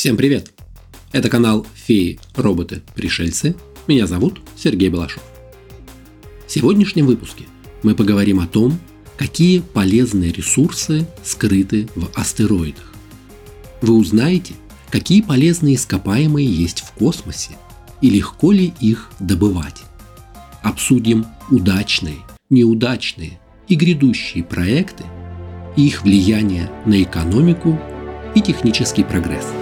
Всем привет! Это канал «Феи, роботы, пришельцы». Меня зовут Сергей Балашов. В сегодняшнем выпуске мы поговорим о том, какие полезные ресурсы скрыты в астероидах. Вы узнаете, какие полезные ископаемые есть в космосе и легко ли их добывать. Обсудим удачные, неудачные и грядущие проекты и их влияние на экономику и технический прогресс –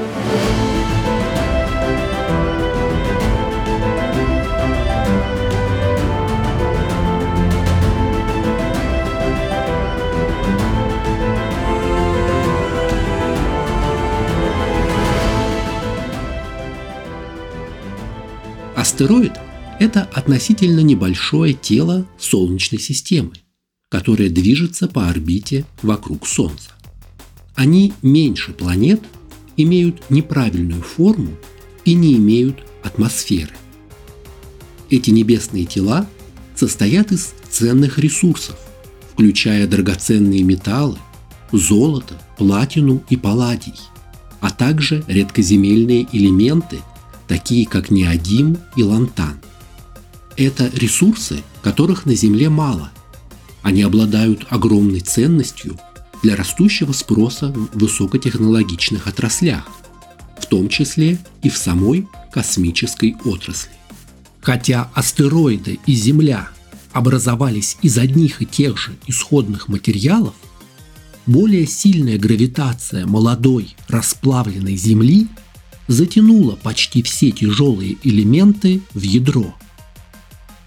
Астероид – это относительно небольшое тело Солнечной системы, которое движется по орбите вокруг Солнца. Они меньше планет имеют неправильную форму и не имеют атмосферы. Эти небесные тела состоят из ценных ресурсов, включая драгоценные металлы, золото, платину и палладий, а также редкоземельные элементы, такие как неодим и лантан. Это ресурсы, которых на Земле мало. Они обладают огромной ценностью для растущего спроса в высокотехнологичных отраслях, в том числе и в самой космической отрасли. Хотя астероиды и Земля образовались из одних и тех же исходных материалов, более сильная гравитация молодой расплавленной Земли затянула почти все тяжелые элементы в ядро.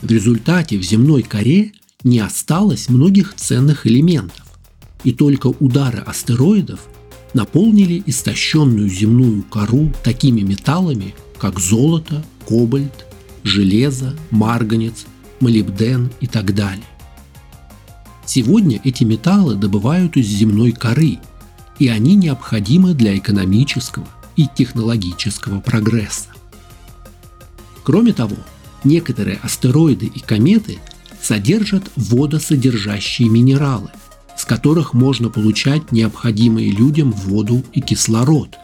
В результате в земной коре не осталось многих ценных элементов, и только удары астероидов наполнили истощенную земную кору такими металлами, как золото, кобальт, железо, марганец, молибден и так далее. Сегодня эти металлы добывают из земной коры, и они необходимы для экономического и технологического прогресса. Кроме того, некоторые астероиды и кометы содержат водосодержащие минералы – с которых можно получать необходимые людям воду и кислород,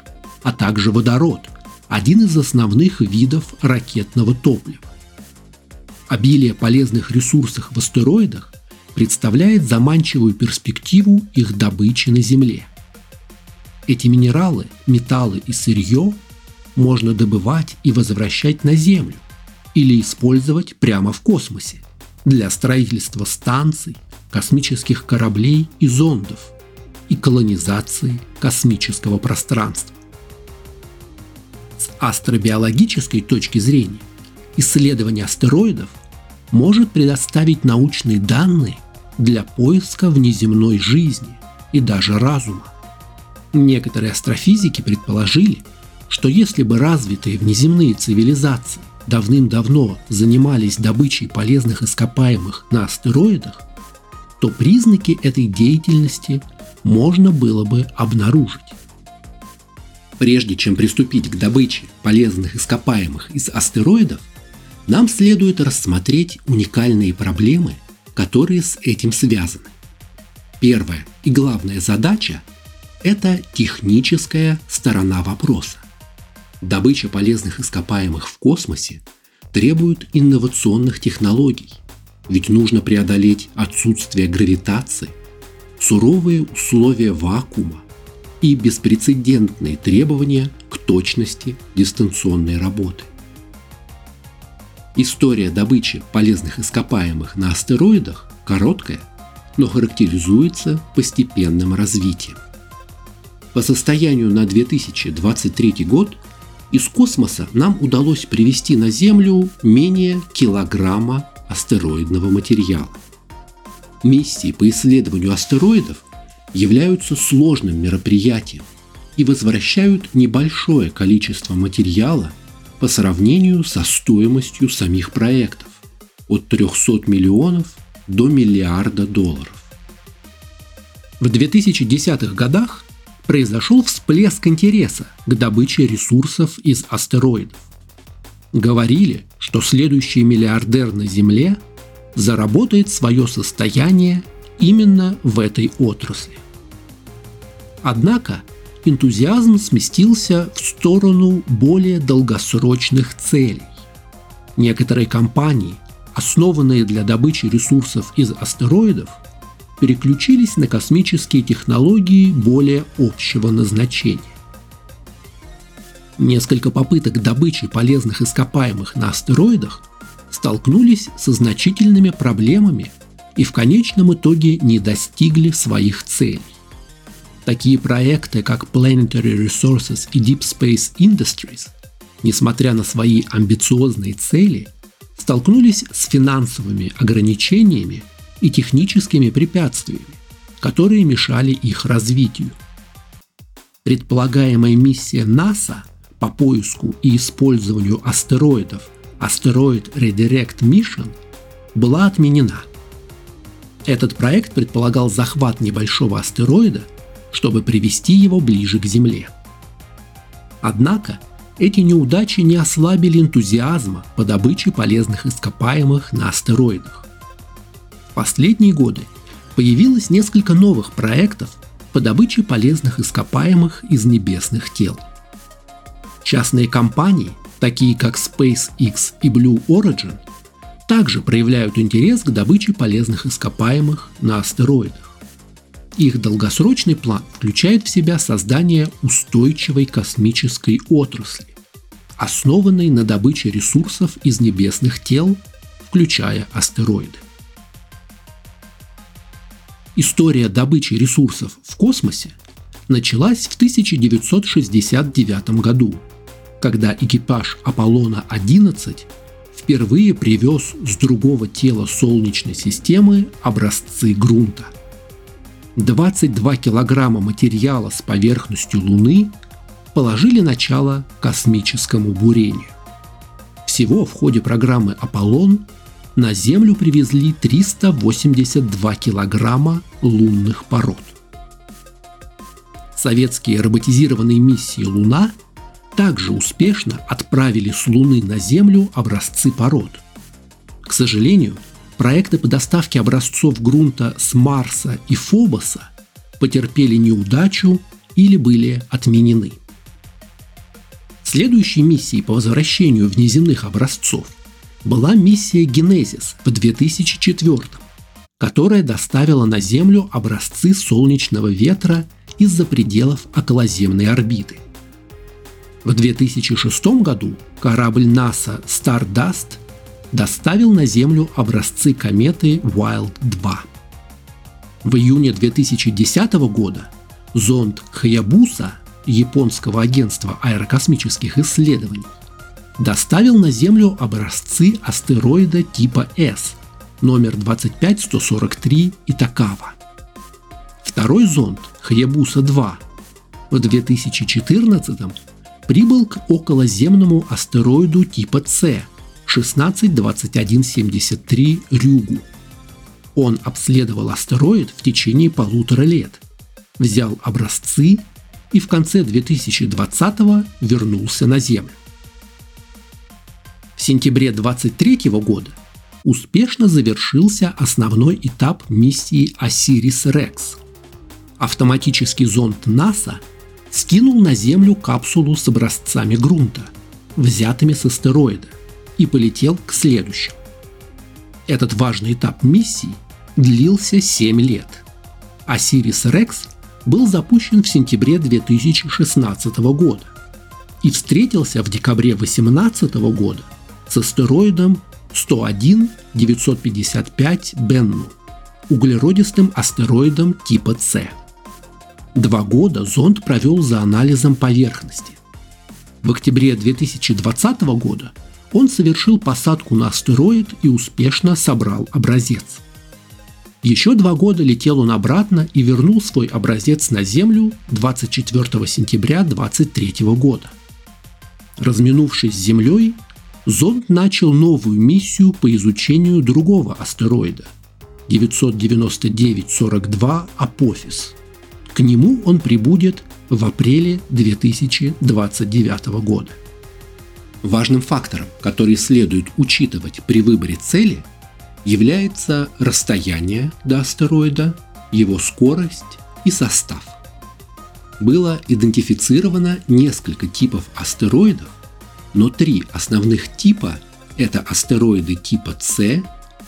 а также водород, один из основных видов ракетного топлива. Обилие полезных ресурсов в астероидах представляет заманчивую перспективу их добычи на Земле. Эти минералы, металлы и сырье можно добывать и возвращать на Землю или использовать прямо в космосе для строительства станций, космических кораблей и зондов и колонизации космического пространства. С астробиологической точки зрения исследование астероидов может предоставить научные данные для поиска внеземной жизни и даже разума. Некоторые астрофизики предположили, что если бы развитые внеземные цивилизации давным-давно занимались добычей полезных ископаемых на астероидах, то признаки этой деятельности можно было бы обнаружить. Прежде чем приступить к добыче полезных ископаемых из астероидов, нам следует рассмотреть уникальные проблемы, которые с этим связаны. Первая и главная задача – это техническая сторона вопроса. Добыча полезных ископаемых в космосе требует инновационных технологий – ведь нужно преодолеть отсутствие гравитации, суровые условия вакуума и беспрецедентные требования к точности дистанционной работы. История добычи полезных ископаемых на астероидах короткая, но характеризуется постепенным развитием. По состоянию на 2023 год из космоса нам удалось привести на Землю менее килограмма астероидного материала. Миссии по исследованию астероидов являются сложным мероприятием и возвращают небольшое количество материала по сравнению со стоимостью самих проектов от 300 миллионов до миллиарда долларов. В 2010-х годах произошел всплеск интереса к добыче ресурсов из астероидов. Говорили, что следующий миллиардер на Земле заработает свое состояние именно в этой отрасли. Однако энтузиазм сместился в сторону более долгосрочных целей. Некоторые компании, основанные для добычи ресурсов из астероидов, переключились на космические технологии более общего назначения. Несколько попыток добычи полезных ископаемых на астероидах столкнулись со значительными проблемами и в конечном итоге не достигли своих целей. Такие проекты, как Planetary Resources и Deep Space Industries, несмотря на свои амбициозные цели, столкнулись с финансовыми ограничениями и техническими препятствиями, которые мешали их развитию. Предполагаемая миссия НАСА по поиску и использованию астероидов Asteroid Redirect Mission была отменена. Этот проект предполагал захват небольшого астероида – чтобы привести его ближе к Земле. Однако эти неудачи не ослабили энтузиазма по добыче полезных ископаемых на астероидах. В последние годы появилось несколько новых проектов по добыче полезных ископаемых из небесных тел. Частные компании, такие как SpaceX и Blue Origin, также проявляют интерес к добыче полезных ископаемых на астероидах. Их долгосрочный план включает в себя создание устойчивой космической отрасли, основанной на добыче ресурсов из небесных тел, включая астероиды. История добычи ресурсов в космосе началась в 1969 году, когда экипаж Аполлона-11 впервые привез с другого тела Солнечной системы образцы грунта. 22 килограмма материала с поверхностью Луны положили начало космическому бурению. Всего в ходе программы «Аполлон» на Землю привезли 382 килограмма лунных пород. Советские роботизированные миссии «Луна» также успешно отправили с Луны на Землю образцы пород. К сожалению, проекты по доставке образцов грунта с Марса и Фобоса потерпели неудачу или были отменены. Следующей миссией по возвращению внеземных образцов была миссия Генезис в 2004 которая доставила на Землю образцы солнечного ветра из-за пределов околоземной орбиты. В 2006 году корабль НАСА Stardust доставил на Землю образцы кометы Wild-2. В июне 2010 года зонд Хаябуса японского агентства аэрокосмических исследований доставил на Землю образцы астероида типа S номер 25143 Итакава. Второй зонд Хаябуса-2 в 2014 прибыл к околоземному астероиду типа С 162173 Рюгу. Он обследовал астероид в течение полутора лет, взял образцы и в конце 2020 вернулся на Землю. В сентябре 2023 года успешно завершился основной этап миссии Осирис-Рекс. Автоматический зонд НАСА скинул на Землю капсулу с образцами грунта, взятыми с астероида – и полетел к следующему. Этот важный этап миссии длился 7 лет, а Сирис Рекс был запущен в сентябре 2016 года и встретился в декабре 2018 года с астероидом 101-955 Бенну, углеродистым астероидом типа С. Два года зонд провел за анализом поверхности. В октябре 2020 года он совершил посадку на астероид и успешно собрал образец. Еще два года летел он обратно и вернул свой образец на Землю 24 сентября 2023 года. Разминувшись с Землей, зонд начал новую миссию по изучению другого астероида 999-42 Апофис. К нему он прибудет в апреле 2029 года. Важным фактором, который следует учитывать при выборе цели, является расстояние до астероида, его скорость и состав. было идентифицировано несколько типов астероидов, но три основных типа – это астероиды типа С,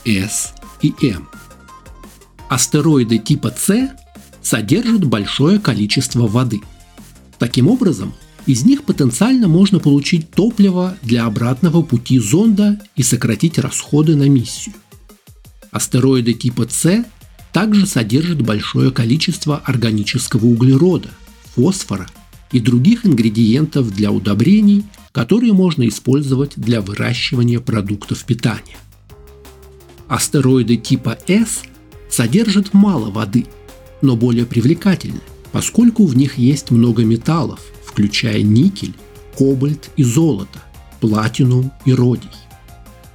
С и М. Астероиды типа С содержат большое количество воды. Таким образом, из них потенциально можно получить топливо для обратного пути зонда и сократить расходы на миссию. Астероиды типа С также содержат большое количество органического углерода, фосфора и других ингредиентов для удобрений, которые можно использовать для выращивания продуктов питания. Астероиды типа С содержат мало воды, но более привлекательны, поскольку в них есть много металлов, включая никель, кобальт и золото, платинум и родий.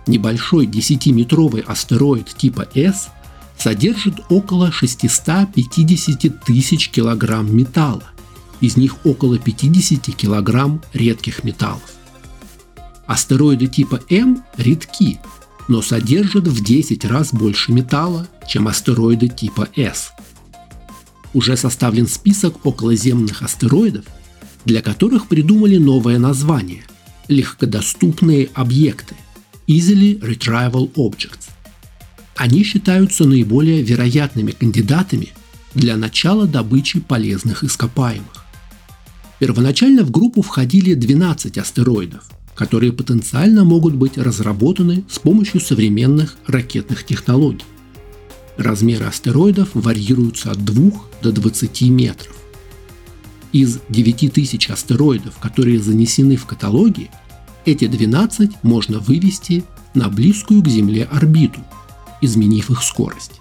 Небольшой 10-метровый астероид типа С содержит около 650 тысяч килограмм металла, из них около 50 килограмм редких металлов. Астероиды типа М редки, но содержат в 10 раз больше металла, чем астероиды типа С. Уже составлен список околоземных астероидов – для которых придумали новое название – легкодоступные объекты – Easily Retrieval Objects. Они считаются наиболее вероятными кандидатами для начала добычи полезных ископаемых. Первоначально в группу входили 12 астероидов, которые потенциально могут быть разработаны с помощью современных ракетных технологий. Размеры астероидов варьируются от 2 до 20 метров. Из 9000 астероидов, которые занесены в каталоге, эти 12 можно вывести на близкую к Земле орбиту, изменив их скорость.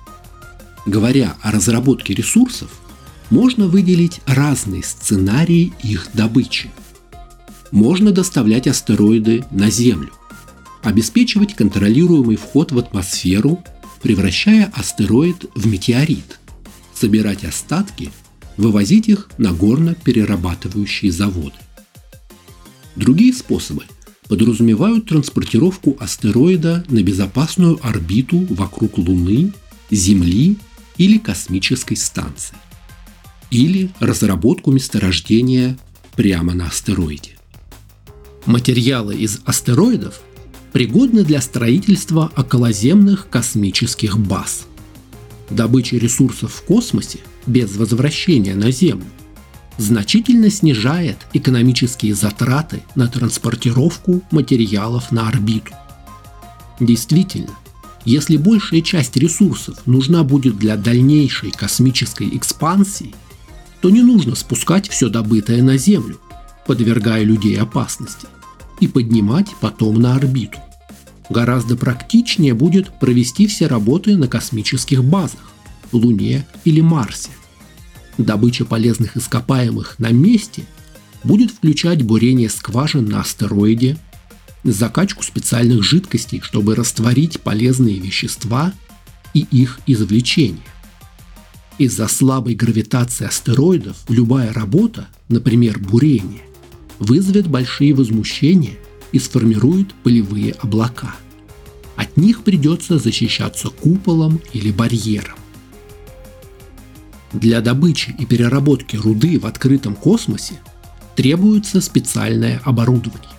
Говоря о разработке ресурсов, можно выделить разные сценарии их добычи. Можно доставлять астероиды на Землю, обеспечивать контролируемый вход в атмосферу, превращая астероид в метеорит, собирать остатки вывозить их на горно-перерабатывающие заводы. Другие способы подразумевают транспортировку астероида на безопасную орбиту вокруг Луны, Земли или космической станции. Или разработку месторождения прямо на астероиде. Материалы из астероидов пригодны для строительства околоземных космических баз. Добыча ресурсов в космосе без возвращения на Землю значительно снижает экономические затраты на транспортировку материалов на орбиту. Действительно, если большая часть ресурсов нужна будет для дальнейшей космической экспансии, то не нужно спускать все добытое на Землю, подвергая людей опасности, и поднимать потом на орбиту. Гораздо практичнее будет провести все работы на космических базах, Луне или Марсе. Добыча полезных ископаемых на месте будет включать бурение скважин на астероиде, закачку специальных жидкостей, чтобы растворить полезные вещества и их извлечение. Из-за слабой гравитации астероидов любая работа, например, бурение, вызовет большие возмущения и сформирует пылевые облака. От них придется защищаться куполом или барьером. Для добычи и переработки руды в открытом космосе требуется специальное оборудование.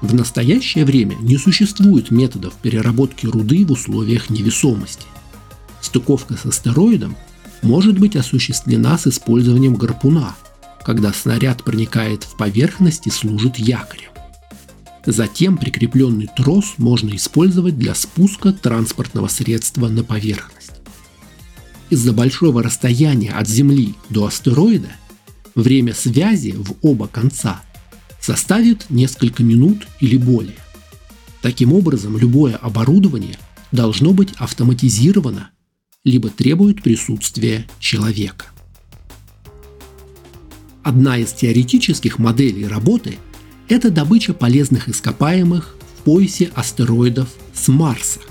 В настоящее время не существует методов переработки руды в условиях невесомости. Стыковка с астероидом может быть осуществлена с использованием гарпуна, когда снаряд проникает в поверхность и служит якорем. Затем прикрепленный трос можно использовать для спуска транспортного средства на поверхность. Из-за большого расстояния от Земли до астероида время связи в оба конца составит несколько минут или более. Таким образом, любое оборудование должно быть автоматизировано, либо требует присутствия человека. Одна из теоретических моделей работы – это добыча полезных ископаемых в поясе астероидов с Марса –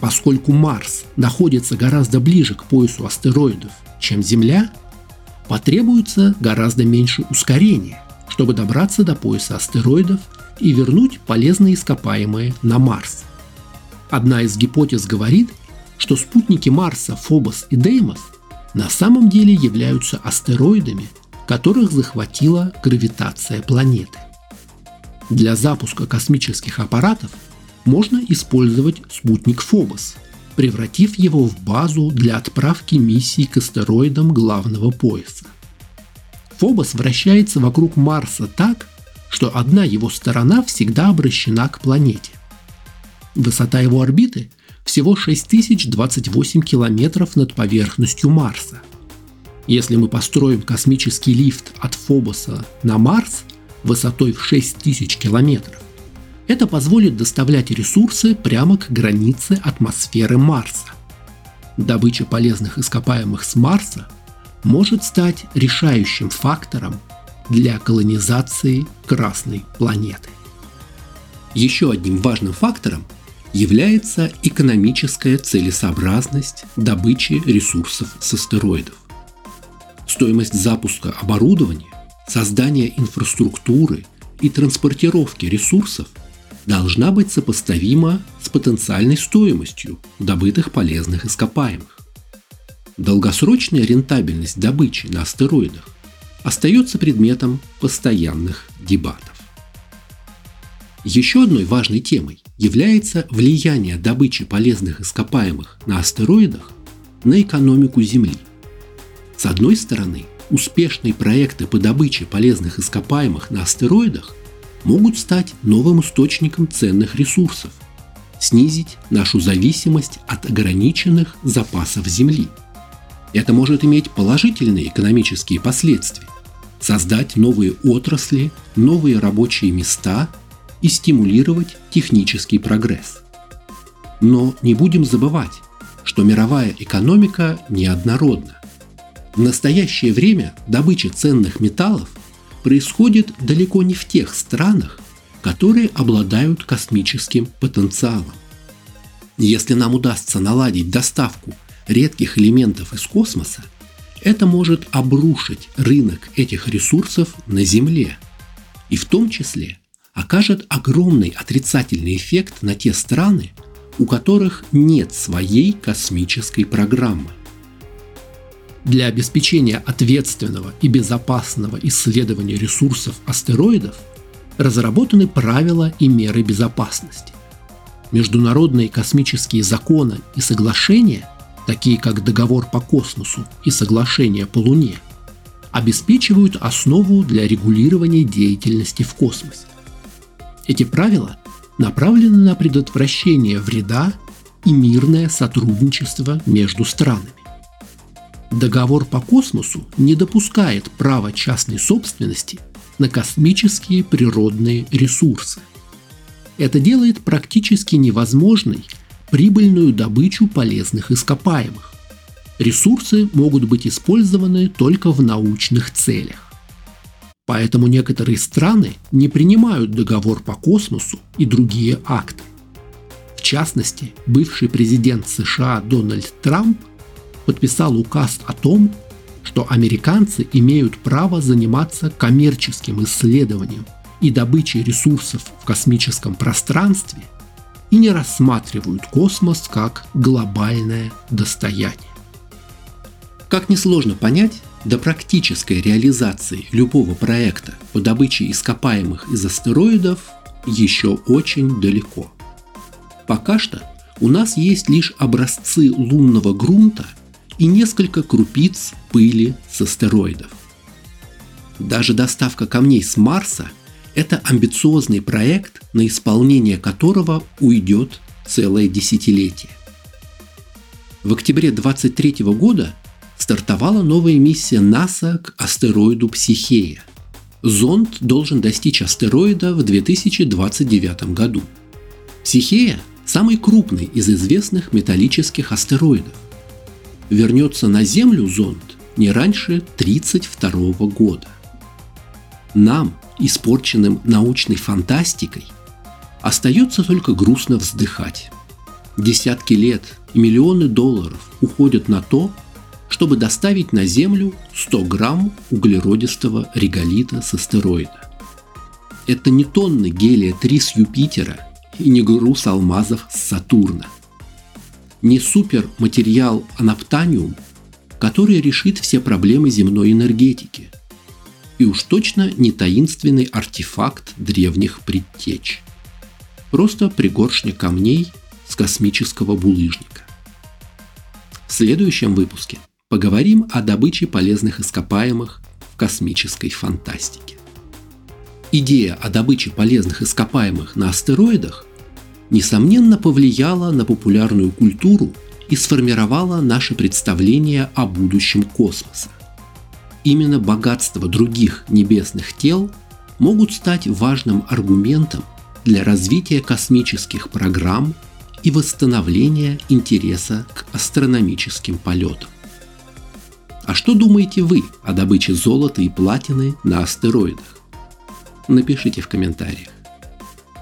Поскольку Марс находится гораздо ближе к поясу астероидов, чем Земля, потребуется гораздо меньше ускорения, чтобы добраться до пояса астероидов и вернуть полезные ископаемые на Марс. Одна из гипотез говорит, что спутники Марса Фобос и Деймос на самом деле являются астероидами, которых захватила гравитация планеты. Для запуска космических аппаратов можно использовать спутник Фобос, превратив его в базу для отправки миссий к астероидам главного пояса. Фобос вращается вокруг Марса так, что одна его сторона всегда обращена к планете. Высота его орбиты всего 6028 километров над поверхностью Марса. Если мы построим космический лифт от Фобоса на Марс высотой в 6000 километров, это позволит доставлять ресурсы прямо к границе атмосферы Марса. Добыча полезных ископаемых с Марса может стать решающим фактором для колонизации Красной планеты. Еще одним важным фактором является экономическая целесообразность добычи ресурсов с астероидов. Стоимость запуска оборудования, создания инфраструктуры и транспортировки ресурсов должна быть сопоставима с потенциальной стоимостью добытых полезных ископаемых. Долгосрочная рентабельность добычи на астероидах остается предметом постоянных дебатов. Еще одной важной темой является влияние добычи полезных ископаемых на астероидах на экономику Земли. С одной стороны, успешные проекты по добыче полезных ископаемых на астероидах могут стать новым источником ценных ресурсов, снизить нашу зависимость от ограниченных запасов Земли. Это может иметь положительные экономические последствия, создать новые отрасли, новые рабочие места – и стимулировать технический прогресс. Но не будем забывать, что мировая экономика неоднородна. В настоящее время добыча ценных металлов происходит далеко не в тех странах, которые обладают космическим потенциалом. Если нам удастся наладить доставку редких элементов из космоса, это может обрушить рынок этих ресурсов на Земле, и в том числе окажет огромный отрицательный эффект на те страны, у которых нет своей космической программы. Для обеспечения ответственного и безопасного исследования ресурсов астероидов разработаны правила и меры безопасности. Международные космические законы и соглашения, такие как Договор по космосу и Соглашение по Луне, обеспечивают основу для регулирования деятельности в космосе. Эти правила направлены на предотвращение вреда и мирное сотрудничество между странами. Договор по космосу не допускает права частной собственности на космические природные ресурсы. Это делает практически невозможной прибыльную добычу полезных ископаемых. Ресурсы могут быть использованы только в научных целях. Поэтому некоторые страны не принимают договор по космосу и другие акты. В частности, бывший президент США Дональд Трамп подписал указ о том, что американцы имеют право заниматься коммерческим исследованием и добычей ресурсов в космическом пространстве и не рассматривают космос как глобальное достояние. Как несложно понять, до практической реализации любого проекта по добыче ископаемых из астероидов еще очень далеко. Пока что у нас есть лишь образцы лунного грунта и несколько крупиц пыли с астероидов. Даже доставка камней с Марса – это амбициозный проект, на исполнение которого уйдет целое десятилетие. В октябре 2023 года стартовала новая миссия НАСА к астероиду Психея. Зонд должен достичь астероида в 2029 году. Психея – самый крупный из известных металлических астероидов. Вернется на Землю зонд не раньше 1932 года. Нам, испорченным научной фантастикой, остается только грустно вздыхать. Десятки лет и миллионы долларов уходят на то, чтобы доставить на Землю 100 грамм углеродистого реголита с астероида. Это не тонны гелия-3 с Юпитера и не груз алмазов с Сатурна. Не суперматериал анаптаниум, который решит все проблемы земной энергетики. И уж точно не таинственный артефакт древних предтеч. Просто пригоршня камней с космического булыжника. В следующем выпуске поговорим о добыче полезных ископаемых в космической фантастике. Идея о добыче полезных ископаемых на астероидах несомненно повлияла на популярную культуру и сформировала наше представление о будущем космоса. Именно богатство других небесных тел могут стать важным аргументом для развития космических программ и восстановления интереса к астрономическим полетам. А что думаете вы о добыче золота и платины на астероидах? напишите в комментариях.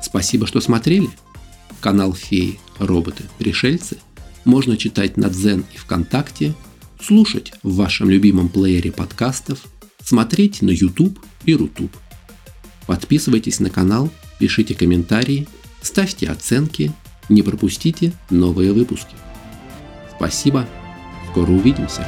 Спасибо, что смотрели. Канал Феи, роботы, пришельцы можно читать на Дзен и ВКонтакте, слушать в вашем любимом плеере подкастов, смотреть на YouTube и Рутуб. Подписывайтесь на канал, пишите комментарии, ставьте оценки, не пропустите новые выпуски. Спасибо, скоро увидимся.